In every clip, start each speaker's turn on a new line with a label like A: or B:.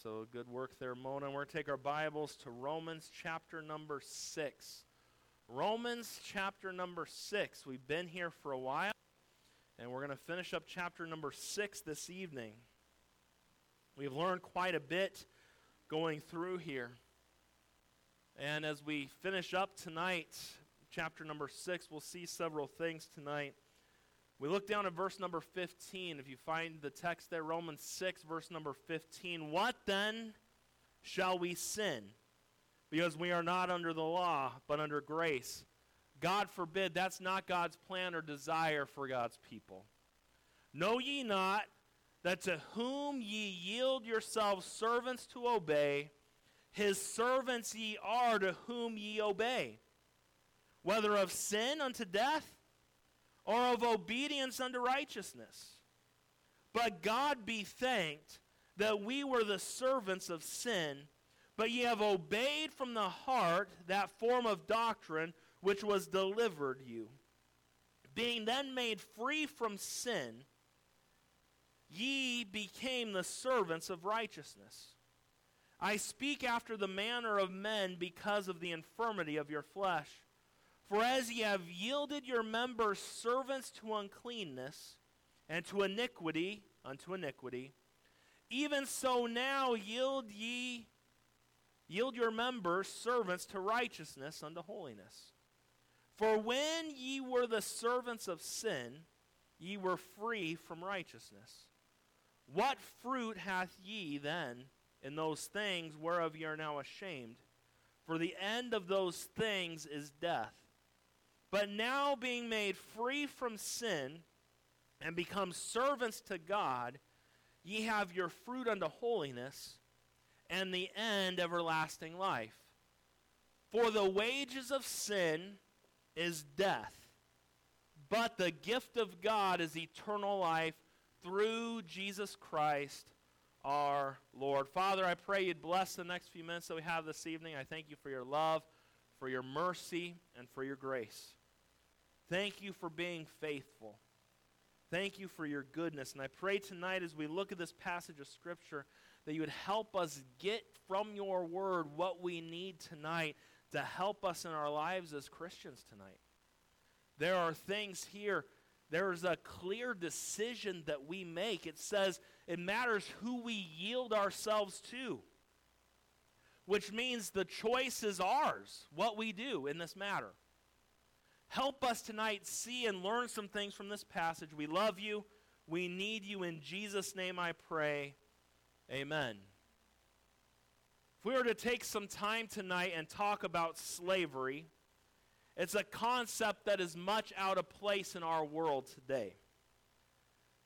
A: So good work there, Mona. We're going to take our Bibles to Romans chapter number 6. Romans chapter number 6. We've been here for a while, and we're going to finish up chapter number 6 this evening. We've learned quite a bit going through here. And as we finish up tonight, chapter number 6, we'll see several things tonight. We look down at verse number 15. If you find the text there, Romans 6, verse number 15. What then shall we sin? Because we are not under the law, but under grace. God forbid, that's not God's plan or desire for God's people. Know ye not that to whom ye yield yourselves servants to obey, his servants ye are to whom ye obey, whether of sin unto death, or of obedience unto righteousness. But God be thanked that we were the servants of sin, but ye have obeyed from the heart that form of doctrine which was delivered you. Being then made free from sin, ye became the servants of righteousness. I speak after the manner of men because of the infirmity of your flesh. For as ye have yielded your members servants to uncleanness, and to iniquity unto iniquity, even so now yield ye yield your members servants to righteousness unto holiness. For when ye were the servants of sin, ye were free from righteousness. What fruit hath ye then in those things whereof ye are now ashamed? For the end of those things is death. But now, being made free from sin and become servants to God, ye have your fruit unto holiness, and the end everlasting life. For the wages of sin is death, but the gift of God is eternal life through Jesus Christ our Lord. Father, I pray you'd bless the next few minutes that we have this evening. I thank you for your love, for your mercy, and for your grace. Thank you for being faithful. Thank you for your goodness. And I pray tonight as we look at this passage of Scripture that you would help us get from your word what we need tonight to help us in our lives as Christians tonight. There are things here, there is a clear decision that we make. It says it matters who we yield ourselves to, which means the choice is ours, what we do in this matter. Help us tonight see and learn some things from this passage. We love you. We need you. In Jesus' name I pray. Amen. If we were to take some time tonight and talk about slavery, it's a concept that is much out of place in our world today.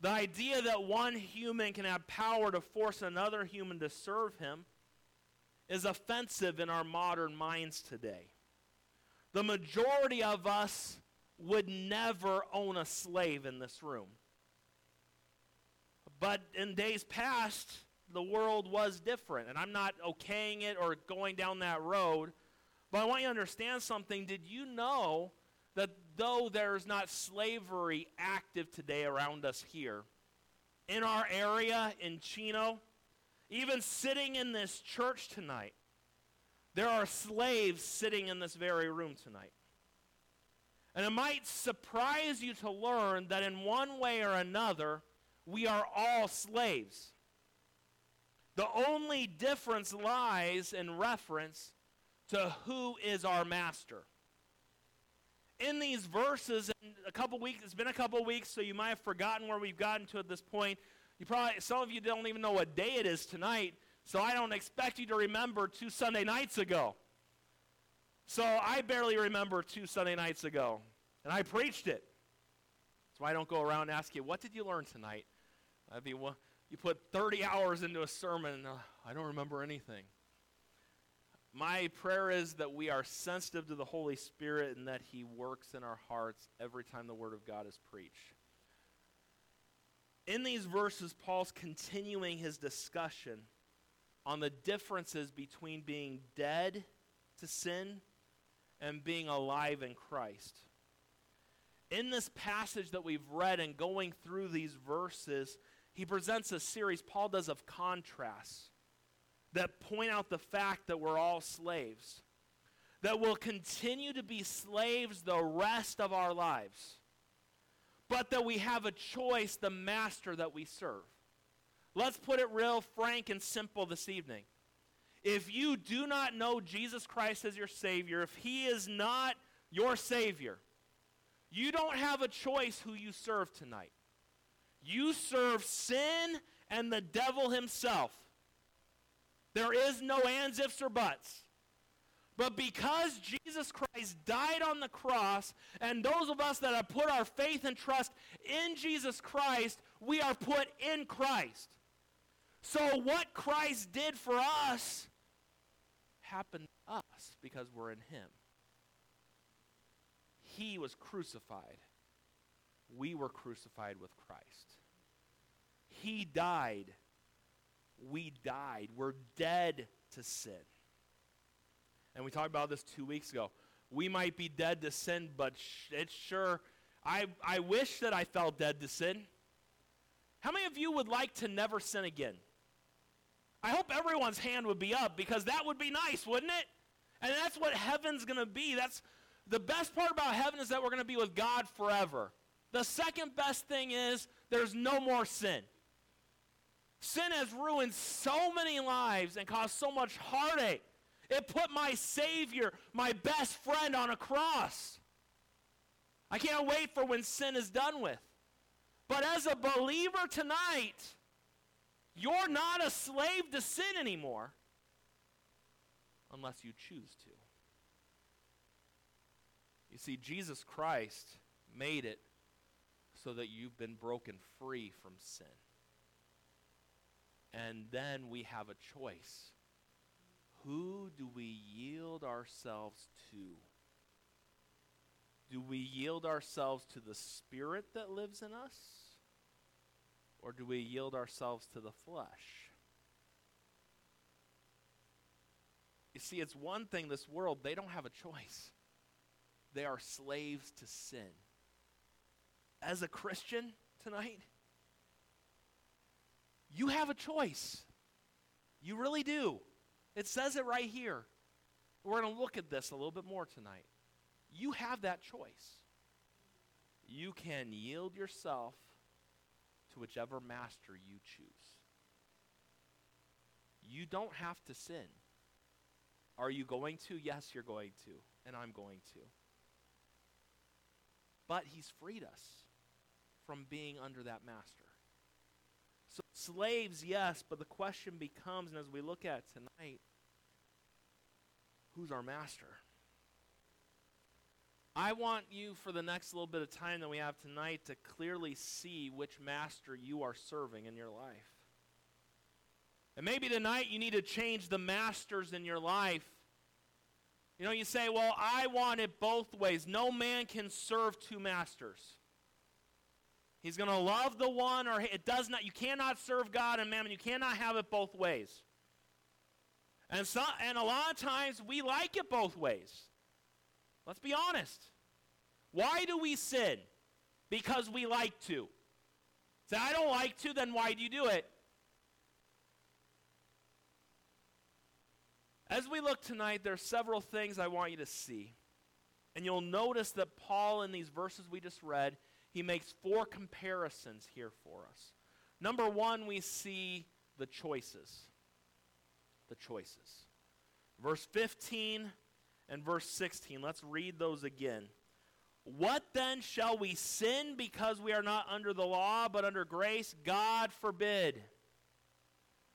A: The idea that one human can have power to force another human to serve him is offensive in our modern minds today the majority of us would never own a slave in this room. But in days past, the world was different. And I'm not okaying it or going down that road. But I want you to understand something. Did you know that though there's not slavery active today around us here, in our area, in Chino, even sitting in this church tonight, there are slaves sitting in this very room tonight. And it might surprise you to learn that in one way or another, we are all slaves. The only difference lies in reference to who is our master. In these verses, in a couple weeks, it's been a couple weeks, so you might have forgotten where we've gotten to at this point. You probably, some of you don't even know what day it is tonight. So I don't expect you to remember two Sunday nights ago. So I barely remember two Sunday nights ago. And I preached it. So I don't go around and ask you, what did you learn tonight? I'd be, well, you put 30 hours into a sermon, and, uh, I don't remember anything. My prayer is that we are sensitive to the Holy Spirit and that He works in our hearts every time the Word of God is preached. In these verses, Paul's continuing his discussion on the differences between being dead to sin and being alive in Christ. In this passage that we've read and going through these verses, he presents a series Paul does of contrasts. that point out the fact that we're all slaves, that we'll continue to be slaves the rest of our lives, but that we have a choice the master that we serve. Let's put it real frank and simple this evening. If you do not know Jesus Christ as your Savior, if He is not your Savior, you don't have a choice who you serve tonight. You serve sin and the devil himself. There is no ands, ifs, or buts. But because Jesus Christ died on the cross, and those of us that have put our faith and trust in Jesus Christ, we are put in Christ. So what Christ did for us happened to us because we're in Him. He was crucified. We were crucified with Christ. He died. We died. We're dead to sin. And we talked about this two weeks ago. We might be dead to sin, but it's sure, I, I wish that I felt dead to sin. How many of you would like to never sin again? I hope everyone's hand would be up because that would be nice, wouldn't it? And that's what heaven's going to be. That's the best part about heaven is that we're going to be with God forever. The second best thing is there's no more sin. Sin has ruined so many lives and caused so much heartache. It put my Savior, my best friend, on a cross. I can't wait for when sin is done with. But as a believer tonight, you're not a slave to sin anymore unless you choose to. You see, Jesus Christ made it so that you've been broken free from sin. And then we have a choice. Who do we yield ourselves to? Do we yield ourselves to the Spirit that lives in us? Or do we yield ourselves to the flesh? You see, it's one thing, this world, they don't have a choice. They are slaves to sin. As a Christian tonight, you have a choice. You really do. It says it right here. We're going to look at this a little bit more tonight. You have that choice. You can yield yourself to whichever master you choose. You don't have to sin. Are you going to? Yes, you're going to. And I'm going to. But he's freed us from being under that master. So, slaves, yes, but the question becomes, and as we look at tonight, who's our master? I want you, for the next little bit of time that we have tonight, to clearly see which master you are serving in your life. And maybe tonight you need to change the masters in your life. You know, you say, well, I want it both ways. No man can serve two masters. He's going to love the one, or it does not. You cannot serve God and mammon. You cannot have it both ways. And, so, and a lot of times we like it both ways. Let's be honest. Why do we sin? Because we like to. Say, I don't like to, then why do you do it? As we look tonight, there are several things I want you to see. And you'll notice that Paul, in these verses we just read, he makes four comparisons here for us. Number one, we see the choices. The choices. Verse 15 and verse 16. Let's read those again. What then shall we sin because we are not under the law but under grace? God forbid.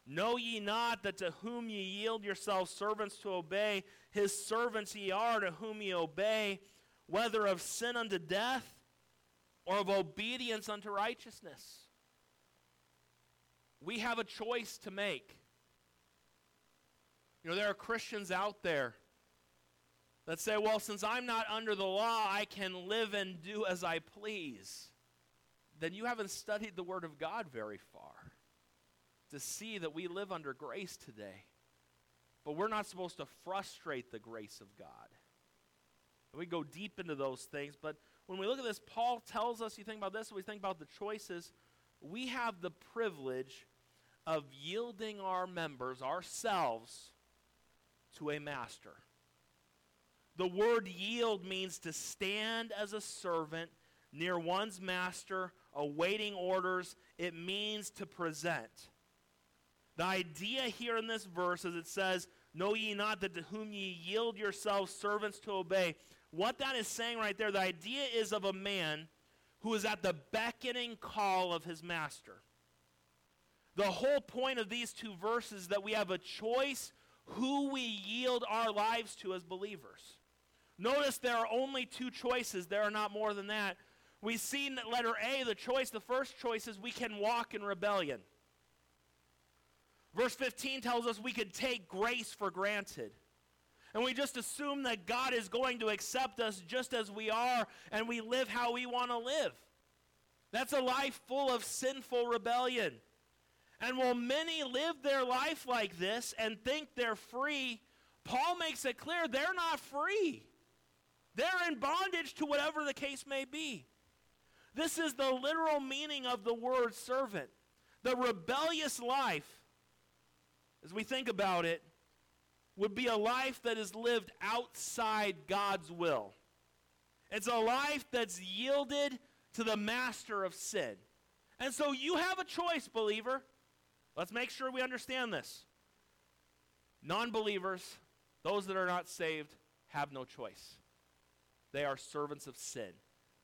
A: Know ye not that to whom ye yield yourselves servants to obey, his servants ye are to whom ye obey, whether of sin unto death or of obedience unto righteousness? We have a choice to make. You know, there are Christians out there that say, well, since I'm not under the law, I can live and do as I please. Then you haven't studied the Word of God very far to see that we live under grace today. But we're not supposed to frustrate the grace of God. And we go deep into those things. But when we look at this, Paul tells us, you think about this, we think about the choices, we have the privilege of yielding our members, ourselves, to a master. The word yield means to stand as a servant near one's master, awaiting orders. It means to present. The idea here in this verse is it says, Know ye not that to whom ye yield yourselves servants to obey? What that is saying right there, the idea is of a man who is at the beckoning call of his master. The whole point of these two verses that we have a choice who we yield our lives to as believers. Notice there are only two choices, there are not more than that. We see in letter A, the choice, the first choice is we can walk in rebellion. Verse 15 tells us we could take grace for granted. And we just assume that God is going to accept us just as we are and we live how we want to live. That's a life full of sinful rebellion. And while many live their life like this and think they're free, Paul makes it clear they're not free. They're in bondage to whatever the case may be. This is the literal meaning of the word servant. The rebellious life, as we think about it, would be a life that is lived outside God's will. It's a life that's yielded to the master of sin. And so you have a choice, believer. Let's make sure we understand this. Non believers, those that are not saved, have no choice. They are servants of sin.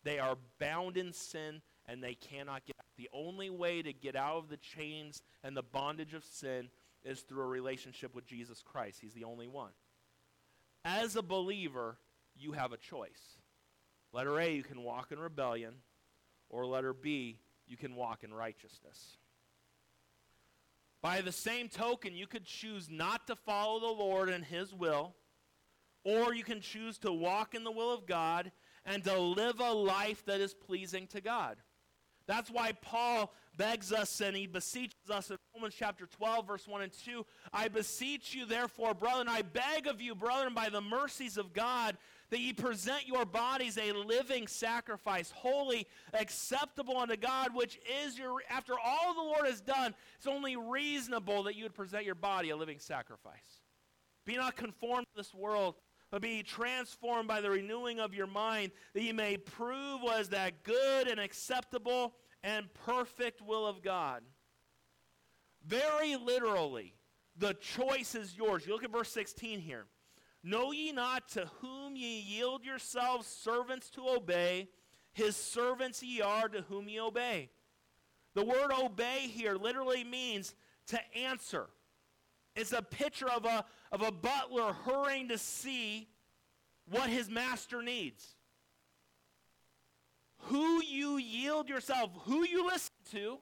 A: They are bound in sin and they cannot get out. The only way to get out of the chains and the bondage of sin is through a relationship with Jesus Christ. He's the only one. As a believer, you have a choice. Letter A, you can walk in rebellion, or letter B, you can walk in righteousness. By the same token, you could choose not to follow the Lord and His will, or you can choose to walk in the will of God and to live a life that is pleasing to God. That's why Paul begs us and he beseeches us in Romans chapter 12, verse 1 and 2. I beseech you, therefore, brethren, I beg of you, brethren, by the mercies of God, that ye present your bodies a living sacrifice, holy, acceptable unto God, which is your, after all the Lord has done, it's only reasonable that you would present your body a living sacrifice. Be not conformed to this world, be transformed by the renewing of your mind, that ye may prove what is that good and acceptable and perfect will of God. Very literally, the choice is yours. You look at verse 16 here. Know ye not to whom ye yield yourselves servants to obey? His servants ye are to whom ye obey. The word obey here literally means to answer. It's a picture of a, of a butler hurrying to see what his master needs. Who you yield yourself, who you listen to,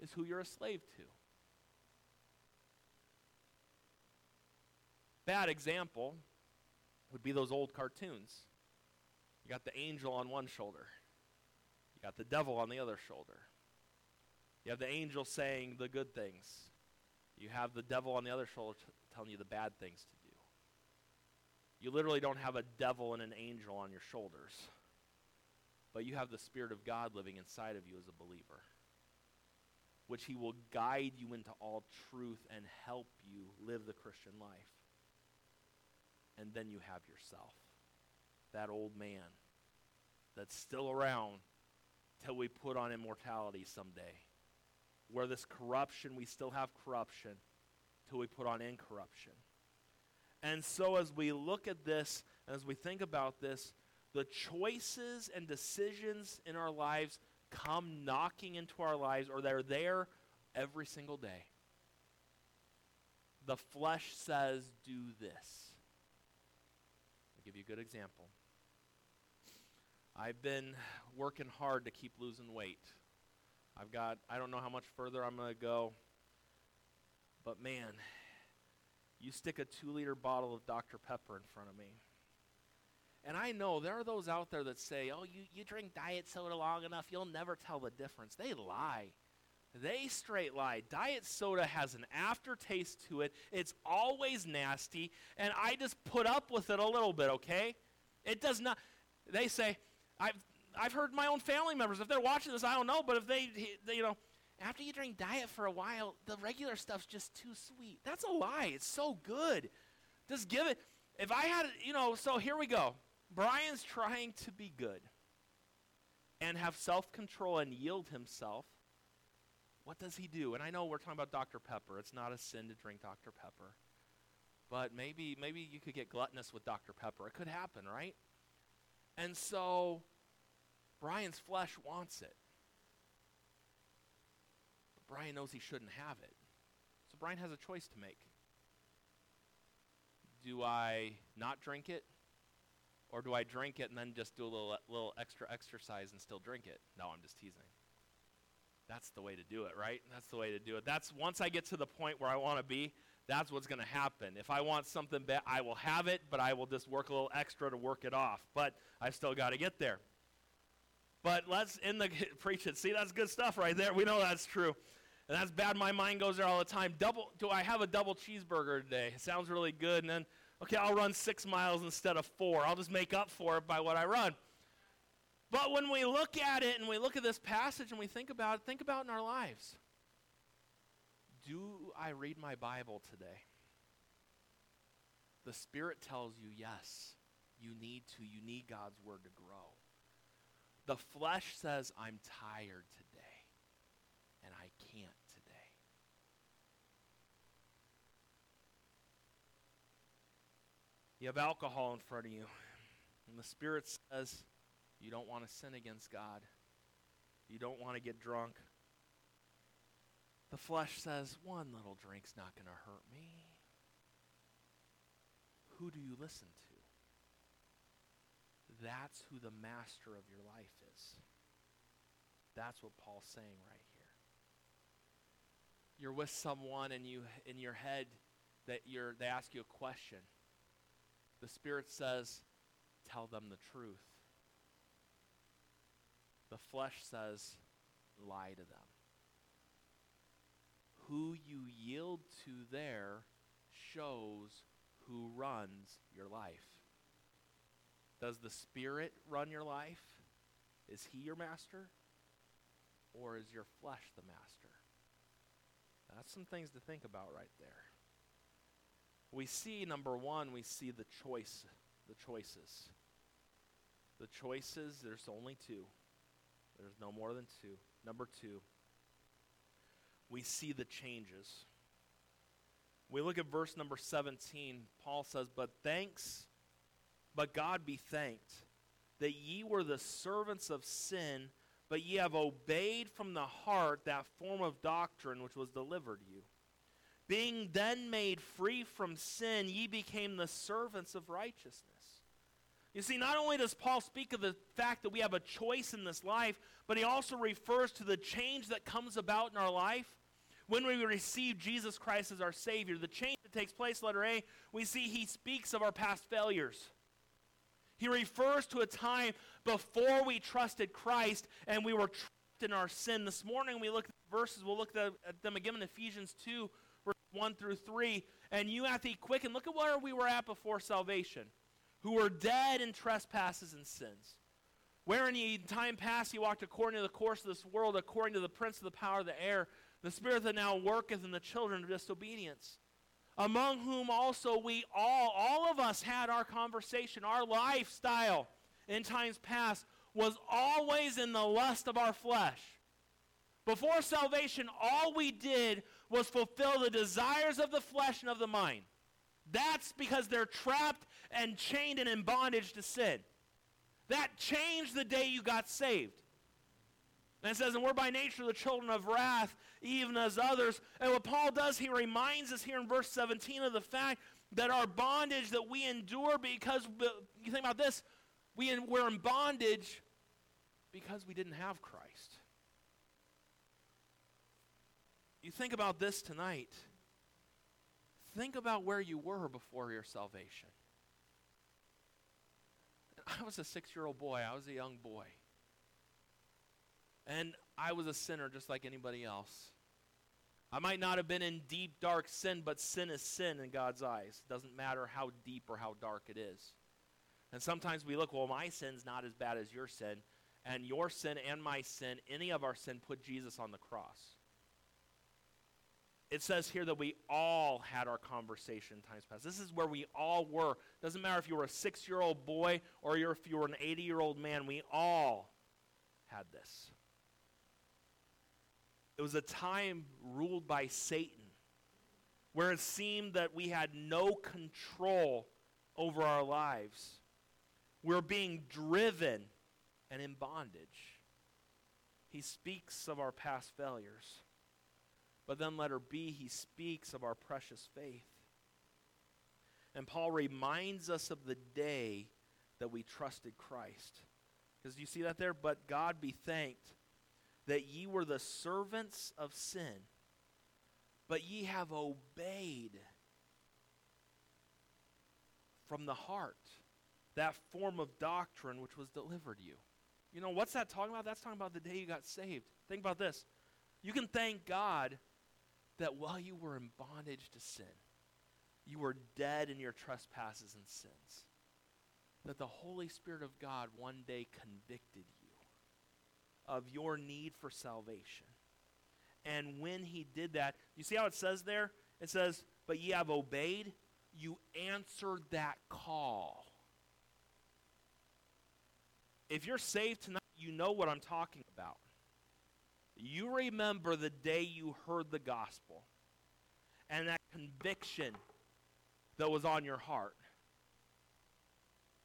A: is who you're a slave to. Bad example would be those old cartoons. You got the angel on one shoulder, you got the devil on the other shoulder. You have the angel saying the good things, you have the devil on the other shoulder t- telling you the bad things to do. You literally don't have a devil and an angel on your shoulders, but you have the Spirit of God living inside of you as a believer, which He will guide you into all truth and help you live the Christian life. And then you have yourself, that old man that's still around till we put on immortality someday where this corruption, we still have corruption till we put on incorruption. And so, as we look at this, as we think about this, the choices and decisions in our lives come knocking into our lives, or they're there every single day. The flesh says, Do this. I'll give you a good example. I've been working hard to keep losing weight. I've got, I don't know how much further I'm going to go. But man, you stick a two liter bottle of Dr. Pepper in front of me. And I know there are those out there that say, oh, you, you drink diet soda long enough, you'll never tell the difference. They lie. They straight lie. Diet soda has an aftertaste to it. It's always nasty, and I just put up with it a little bit, okay? It does not. They say, I've, I've heard my own family members, if they're watching this, I don't know, but if they, they, you know, after you drink diet for a while, the regular stuff's just too sweet. That's a lie. It's so good. Just give it. If I had, you know, so here we go. Brian's trying to be good and have self control and yield himself. What does he do? And I know we're talking about Dr. Pepper. It's not a sin to drink Dr. Pepper. But maybe maybe you could get gluttonous with Dr. Pepper. It could happen, right? And so Brian's flesh wants it. But Brian knows he shouldn't have it. So Brian has a choice to make. Do I not drink it? Or do I drink it and then just do a little, little extra exercise and still drink it? No, I'm just teasing. That's the way to do it, right? That's the way to do it. That's once I get to the point where I want to be, that's what's going to happen. If I want something bad, I will have it, but I will just work a little extra to work it off. But I've still got to get there. But let's in the preach it. See, that's good stuff right there. We know that's true. And that's bad. My mind goes there all the time. Double do I have a double cheeseburger today? It sounds really good. And then, okay, I'll run six miles instead of four. I'll just make up for it by what I run. But when we look at it and we look at this passage and we think about it, think about in our lives. Do I read my Bible today? The Spirit tells you, yes, you need to. You need God's Word to grow. The flesh says, I'm tired today, and I can't today. You have alcohol in front of you, and the Spirit says, you don't want to sin against God. You don't want to get drunk. The flesh says, one little drink's not going to hurt me. Who do you listen to? That's who the master of your life is. That's what Paul's saying right here. You're with someone and you in your head that you're they ask you a question. The Spirit says, tell them the truth. The flesh says, lie to them. Who you yield to there shows who runs your life. Does the Spirit run your life? Is He your master? Or is your flesh the master? That's some things to think about right there. We see, number one, we see the choice, the choices. The choices, there's only two. There's no more than two. Number two, we see the changes. We look at verse number 17. Paul says, But thanks, but God be thanked, that ye were the servants of sin, but ye have obeyed from the heart that form of doctrine which was delivered you. Being then made free from sin, ye became the servants of righteousness. You see, not only does Paul speak of the fact that we have a choice in this life, but he also refers to the change that comes about in our life when we receive Jesus Christ as our Savior. The change that takes place, letter A, we see he speaks of our past failures. He refers to a time before we trusted Christ and we were trapped in our sin. This morning we look at verses, we'll look at them again in Ephesians 2, verse 1 through 3. And you have to be quick and look at where we were at before salvation who were dead in trespasses and sins. Wherein in time past he walked according to the course of this world, according to the prince of the power of the air, the spirit that now worketh in the children of disobedience. Among whom also we all, all us had our conversation, our lifestyle in times past was always in the lust of our flesh. Before salvation, all we did was fulfill the desires of the flesh and of the mind. That's because they're trapped and chained and in bondage to sin. That changed the day you got saved. And it says, and we're by nature the children of wrath, even as others. And what Paul does, he reminds us here in verse 17 of the fact that our bondage that we endure because, you think about this, we in, we're in bondage because we didn't have Christ. You think about this tonight. Think about where you were before your salvation. I was a six year old boy, I was a young boy. And I was a sinner just like anybody else. I might not have been in deep, dark sin, but sin is sin in God's eyes. It doesn't matter how deep or how dark it is. And sometimes we look, well, my sin's not as bad as your sin. And your sin and my sin, any of our sin, put Jesus on the cross. it says here that we all had our conversation times past. This is where we all were. Doesn't matter if you were a six year old boy or if you were an 80 year old man, we all had this. It was a time ruled by Satan where it seemed that we had no control over our lives. We're being driven and in bondage. He speaks of our past failures. But then, letter B, he speaks of our precious faith. And Paul reminds us of the day that we trusted Christ. Because you see that there? But God be thanked that ye were the servants of sin, but ye have obeyed from the heart that form of doctrine which was delivered you. You know, what's that talking about? That's talking about the day you got saved. Think about this. You can thank God that while you were in bondage to sin, you were dead in your trespasses and sins. That the Holy Spirit of God one day convicted you of your need for salvation. And when he did that, you see how it says there? It says, But ye have obeyed, you answered that call. If you're saved tonight, you know what I'm talking about. You remember the day you heard the gospel and that conviction that was on your heart.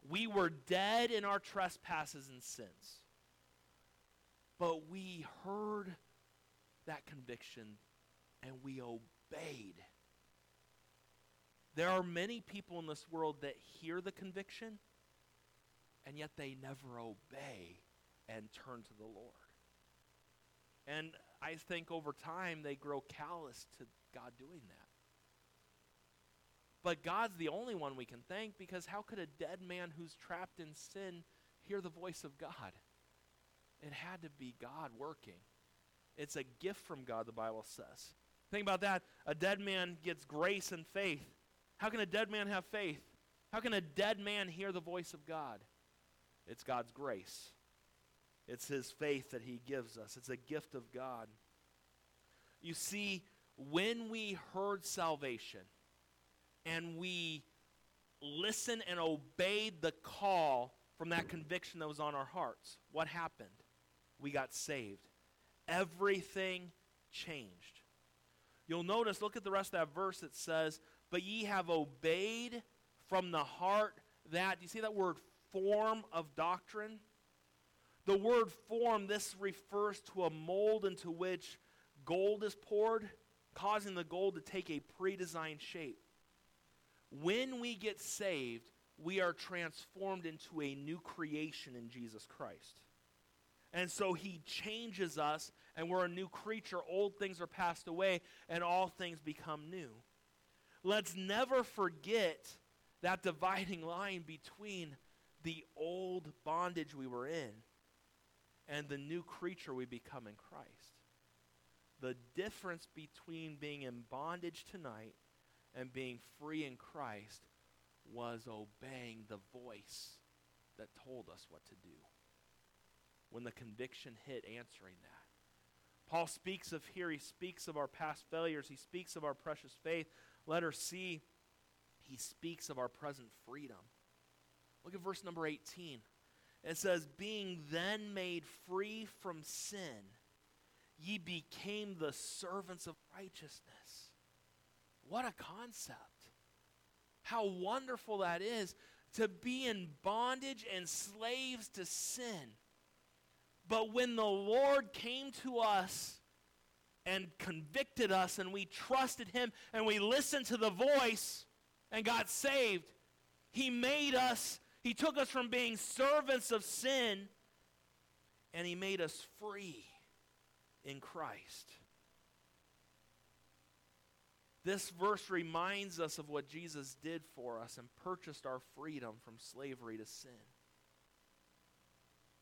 A: We were dead in our trespasses and sins. But we heard that conviction and we obeyed. There are many people in this world that hear the conviction and yet they never obey and turn to the Lord. And I think over time they grow callous to God doing that. But God's the only one we can thank because how could a dead man who's trapped in sin hear the voice of God? It had to be God working. It's a gift from God, the Bible says. Think about that. A dead man gets grace and faith. How can a dead man have faith? How can a dead man hear the voice of God? It's God's grace. It's his faith that he gives us. It's a gift of God. You see, when we heard salvation and we listened and obeyed the call from that conviction that was on our hearts, what happened? We got saved. Everything changed. You'll notice, look at the rest of that verse. It says, But ye have obeyed from the heart that, do you see that word form of doctrine? The word form, this refers to a mold into which gold is poured, causing the gold to take a pre designed shape. When we get saved, we are transformed into a new creation in Jesus Christ. And so he changes us, and we're a new creature. Old things are passed away, and all things become new. Let's never forget that dividing line between the old bondage we were in and the new creature we become in Christ. The difference between being in bondage tonight and being free in Christ was obeying the voice that told us what to do. When the conviction hit, answering that. Paul speaks of here, he speaks of our past failures, he speaks of our precious faith. Letter C, he speaks of our present freedom. Look at verse number 18. It says, Being then made free from sin, ye became the servants of righteousness. What a concept. How wonderful that is to be in bondage and slaves to sin. But when the Lord came to us and convicted us, and we trusted Him and we listened to the voice and got saved, He made us he took us from being servants of sin and He made us free in Christ. This verse reminds us of what Jesus did for us and purchased our freedom from slavery to sin.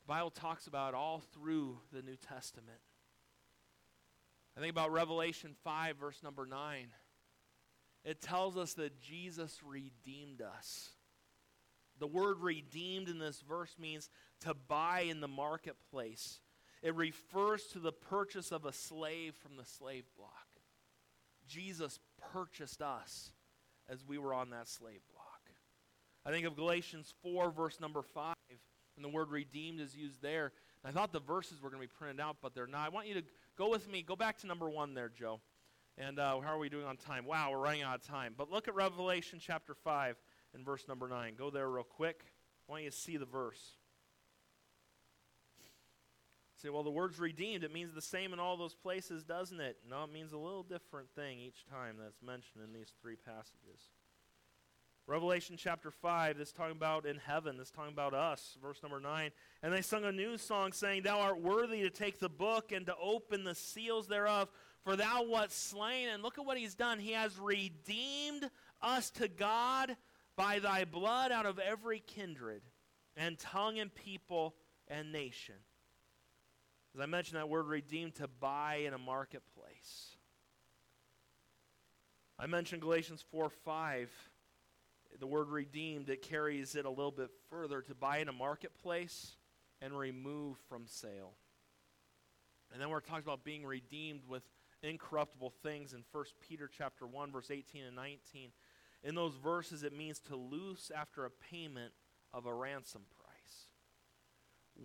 A: Bible talks about all through the New Testament. I think about Revelation 5, verse number 9. It tells us that Jesus redeemed us. The word redeemed in this verse means to buy in the marketplace. It refers to the purchase of a slave from the slave block. Jesus purchased us as we were on that slave block. I think of Galatians 4, verse number 5, and the word redeemed is used there. I thought the verses were going to be printed out, but they're not. I want you to go with me. Go back to number 1 there, Joe. And uh, how are we doing on time? Wow, we're running out of time. But look at Revelation chapter 5 and verse number 9. Go there real quick. I want you to see the verse. Say, well, the word's redeemed. It means the same in all those places, doesn't it? No, it means a little different thing each time that's mentioned in these three passages. Revelation chapter 5, this talking about in heaven, this talking about us, verse number 9. And they sung a new song saying, Thou art worthy to take the book and to open the seals thereof, for thou wast slain. And look at what he's done. He has redeemed us to God by thy blood out of every kindred and tongue and people and nation. As I mentioned that word redeemed, to buy in a marketplace. I mentioned Galatians 4 5 the word redeemed, it carries it a little bit further to buy in a marketplace and remove from sale. And then we're talking about being redeemed with incorruptible things in 1 Peter chapter 1 verse 18 and 19. In those verses it means to loose after a payment of a ransom price.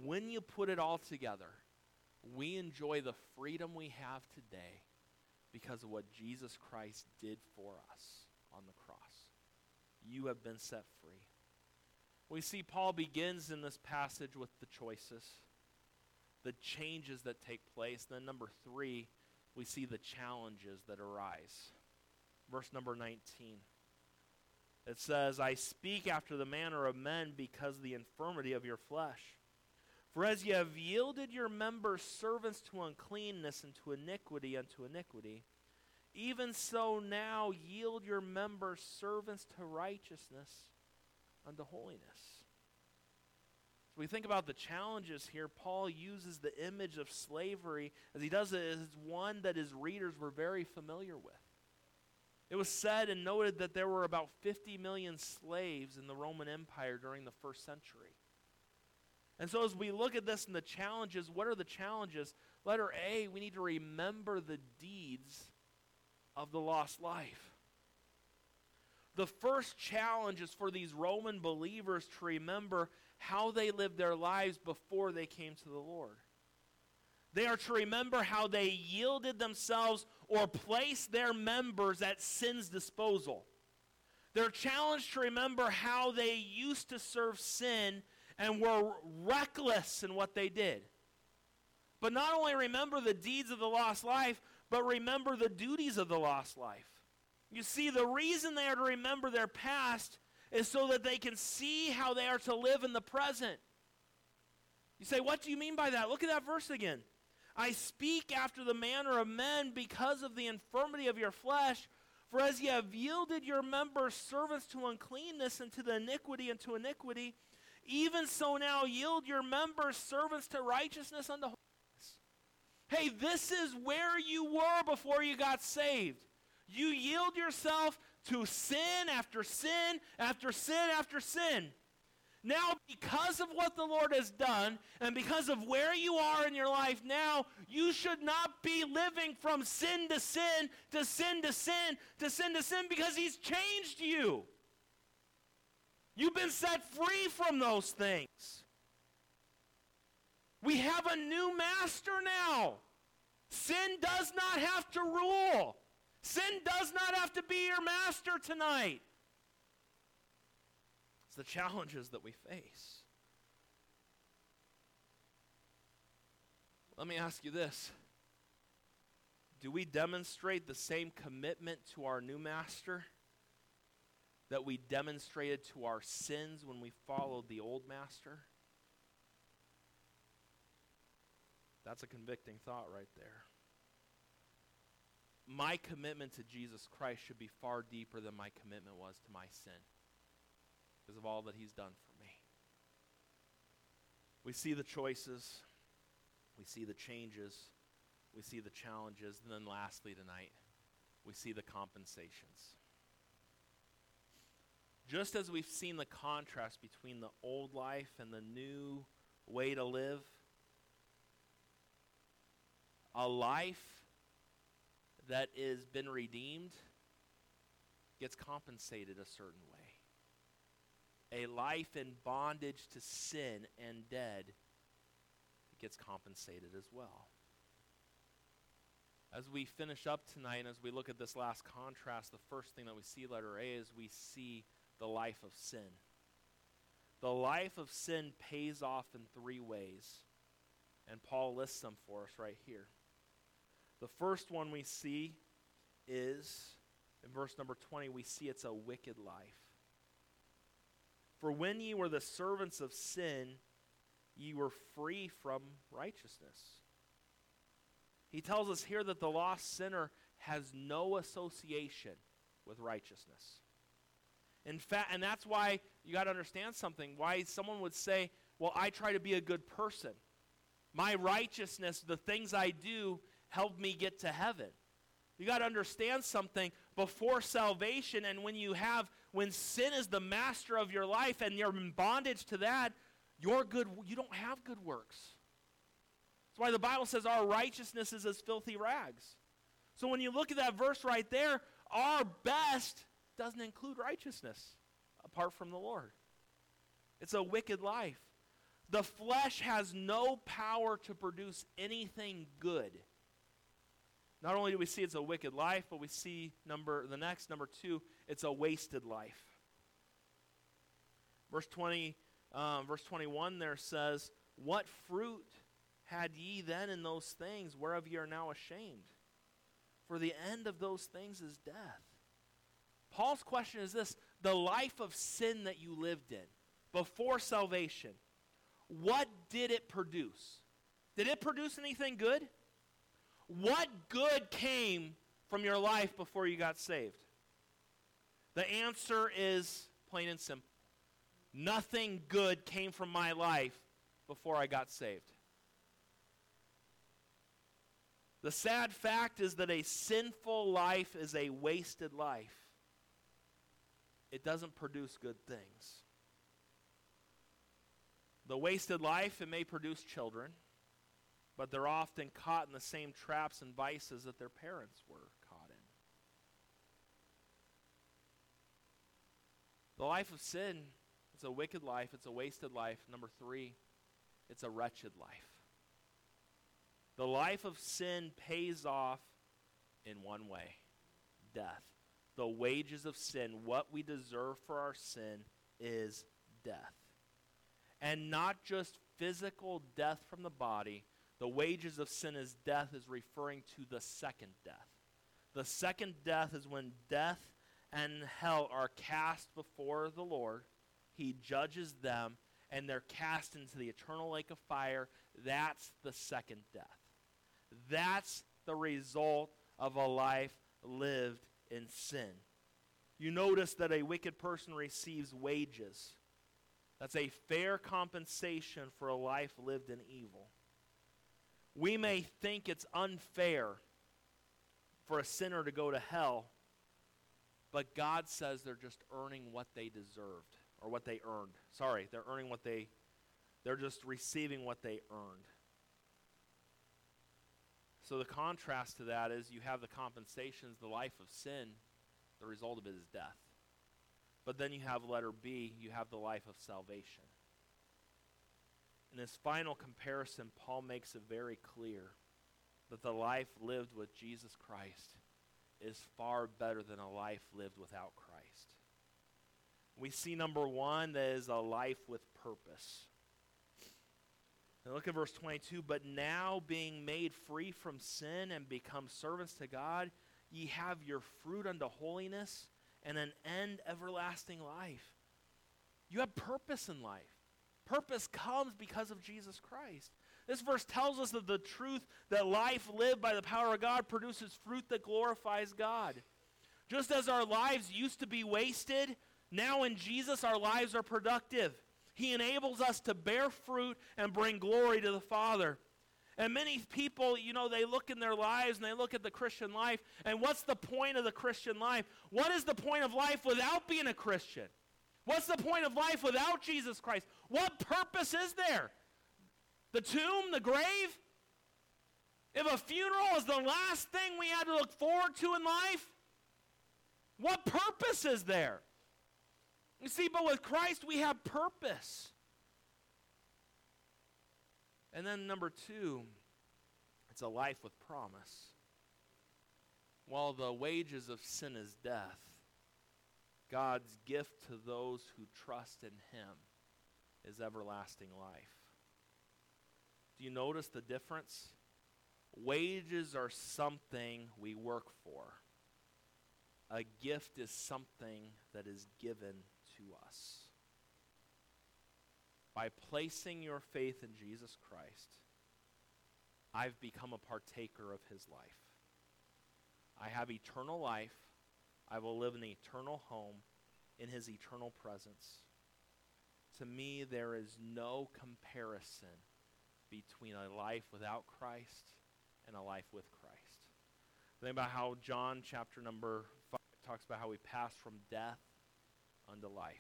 A: When you put it all together, we enjoy the freedom we have today because of what Jesus Christ did for us you have been set free. We see Paul begins in this passage with the choices, the changes that take place. Then, number three, we see the challenges that arise. Verse number 19. It says, I speak after the manner of men because of the infirmity of your flesh. For as ye have yielded your members servants to uncleanness and to iniquity unto iniquity, even so, now yield your members servants to righteousness unto holiness. So we think about the challenges here. Paul uses the image of slavery as he does it as one that his readers were very familiar with. It was said and noted that there were about 50 million slaves in the Roman Empire during the first century. And so, as we look at this and the challenges, what are the challenges? Letter A, we need to remember the deeds of the lost life. The first challenge is for these Roman believers to remember how they lived their lives before they came to the Lord. They are to remember how they yielded themselves or placed their members at sin's disposal. They're challenged to remember how they used to serve sin and were reckless in what they did. But not only remember the deeds of the lost life, but remember the duties of the lost life. You see, the reason they are to remember their past is so that they can see how they are to live in the present. You say, What do you mean by that? Look at that verse again. I speak after the manner of men because of the infirmity of your flesh. For as ye have yielded your members servants to uncleanness and to the iniquity and to iniquity, even so now yield your members servants to righteousness unto Hey, this is where you were before you got saved. You yield yourself to sin after sin after sin after sin. Now, because of what the Lord has done and because of where you are in your life now, you should not be living from sin to sin to sin to sin to sin to sin because He's changed you. You've been set free from those things. We have a new master now. Sin does not have to rule. Sin does not have to be your master tonight. It's the challenges that we face. Let me ask you this Do we demonstrate the same commitment to our new master that we demonstrated to our sins when we followed the old master? That's a convicting thought right there. My commitment to Jesus Christ should be far deeper than my commitment was to my sin because of all that he's done for me. We see the choices, we see the changes, we see the challenges, and then lastly tonight, we see the compensations. Just as we've seen the contrast between the old life and the new way to live, a life that has been redeemed gets compensated a certain way. A life in bondage to sin and dead gets compensated as well. As we finish up tonight as we look at this last contrast, the first thing that we see, letter A, is we see the life of sin. The life of sin pays off in three ways. And Paul lists them for us right here. The first one we see is, in verse number 20, we see it's a wicked life. For when ye were the servants of sin, ye were free from righteousness. He tells us here that the lost sinner has no association with righteousness. In fact, and that's why you got to understand something. Why someone would say, Well, I try to be a good person. My righteousness, the things I do, help me get to heaven. You got to understand something before salvation, and when you have, when sin is the master of your life and you're in bondage to that, you're good, you don't have good works. That's why the Bible says our righteousness is as filthy rags. So when you look at that verse right there, our best doesn't include righteousness apart from the Lord. It's a wicked life. The flesh has no power to produce anything good. Not only do we see it's a wicked life, but we see number the next number 2, it's a wasted life. Verse 20 um, verse 21 there says, What fruit had ye then in those things whereof ye are now ashamed? For the end of those things is death. Paul's question is this the life of sin that you lived in before salvation, what did it produce? Did it produce anything good? What good came from your life before you got saved? The answer is plain and simple. Nothing good came from my life before I got saved. The sad fact is that a sinful life is a wasted life it doesn't produce good things. The wasted life, it may produce children, but they're often caught in the same traps and vices that their parents were caught in. The life of sin, it's a wicked life, it's a wasted life. Number three, it's a wretched life. The life of sin pays off in one way death the wages of sin, what we deserve for our sin, is death. And not just physical death from the body. The wages of sin is death, is referring to the second death. The second death is when death and hell are cast before the Lord. He judges them, and they're cast into the eternal lake of fire. That's the second death. That's the result of a life lived in sin. You notice that a wicked person receives wages. That's a fair compensation for a life lived in evil. We may think it's unfair for a sinner to go to hell, but God says they're just earning what they deserved or what they earned. Sorry, they're earning what they they're just receiving what they earned. So the contrast to that is you have the compensations, the life of sin, the result of it is death. But then you have letter B, you have the life of salvation. In his final comparison, Paul makes it very clear that the life lived with Jesus Christ is far better than a life lived without Christ. We see number one, that is a life with purpose. Now look at verse 22. But now, being made free from sin and become servants to God, ye have your fruit unto holiness and an end everlasting life. You have purpose in life. Purpose comes because of Jesus Christ. This verse tells us of the truth that life lived by the power of God produces fruit that glorifies God. Just as our lives used to be wasted, now in Jesus our lives are productive. He enables us to bear fruit and bring glory to the Father. And many people, you know, they look in their lives and they look at the Christian life, and what's the point of the Christian life? What is the point of life without being a Christian? What's the point of life without Jesus Christ? What purpose is there? The tomb, the grave? If a funeral is the last thing we had to look forward to in life, what purpose is there? You see, but with Christ we have purpose. And then number two, it's a life with promise. While the wages of sin is death, God's gift to those who trust in Him is everlasting life. Do you notice the difference? Wages are something we work for. A gift is something that is given to us. By placing your faith in Jesus Christ, I've become a partaker of his life. I have eternal life. I will live in an eternal home in his eternal presence. To me, there is no comparison between a life without Christ and a life with Christ. Think about how John chapter number 5 talks about how we pass from death unto life.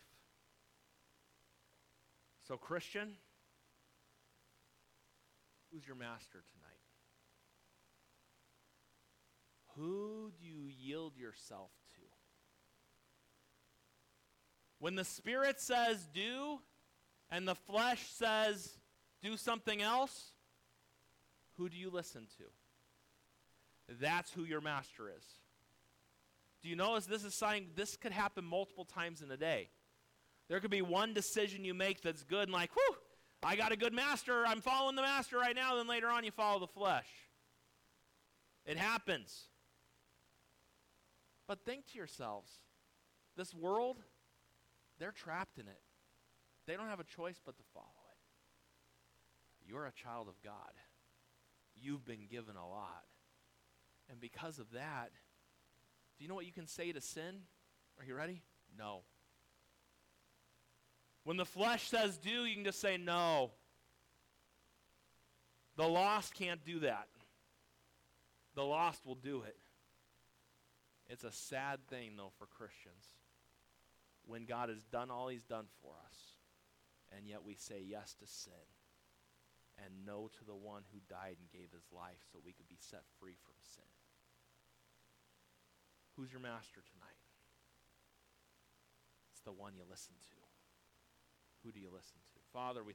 A: So, Christian, who's your master tonight? Who do you yield yourself to? When the Spirit says do, and the flesh says do something else, who do you listen to? That's who your master is. Do you notice this is saying this could happen multiple times in a day? There could be one decision you make that's good and like, whew, I got a good master. I'm following the master right now. Then later on, you follow the flesh. It happens. But think to yourselves this world, they're trapped in it. They don't have a choice but to follow it. You're a child of God. You've been given a lot. And because of that, do you know what you can say to sin? Are you ready? No. When the flesh says do, you can just say no. The lost can't do that. The lost will do it. It's a sad thing, though, for Christians when God has done all he's done for us, and yet we say yes to sin and no to the one who died and gave his life so we could be set free from sin. Who's your master tonight? It's the one you listen to. Who do you listen to? Father, we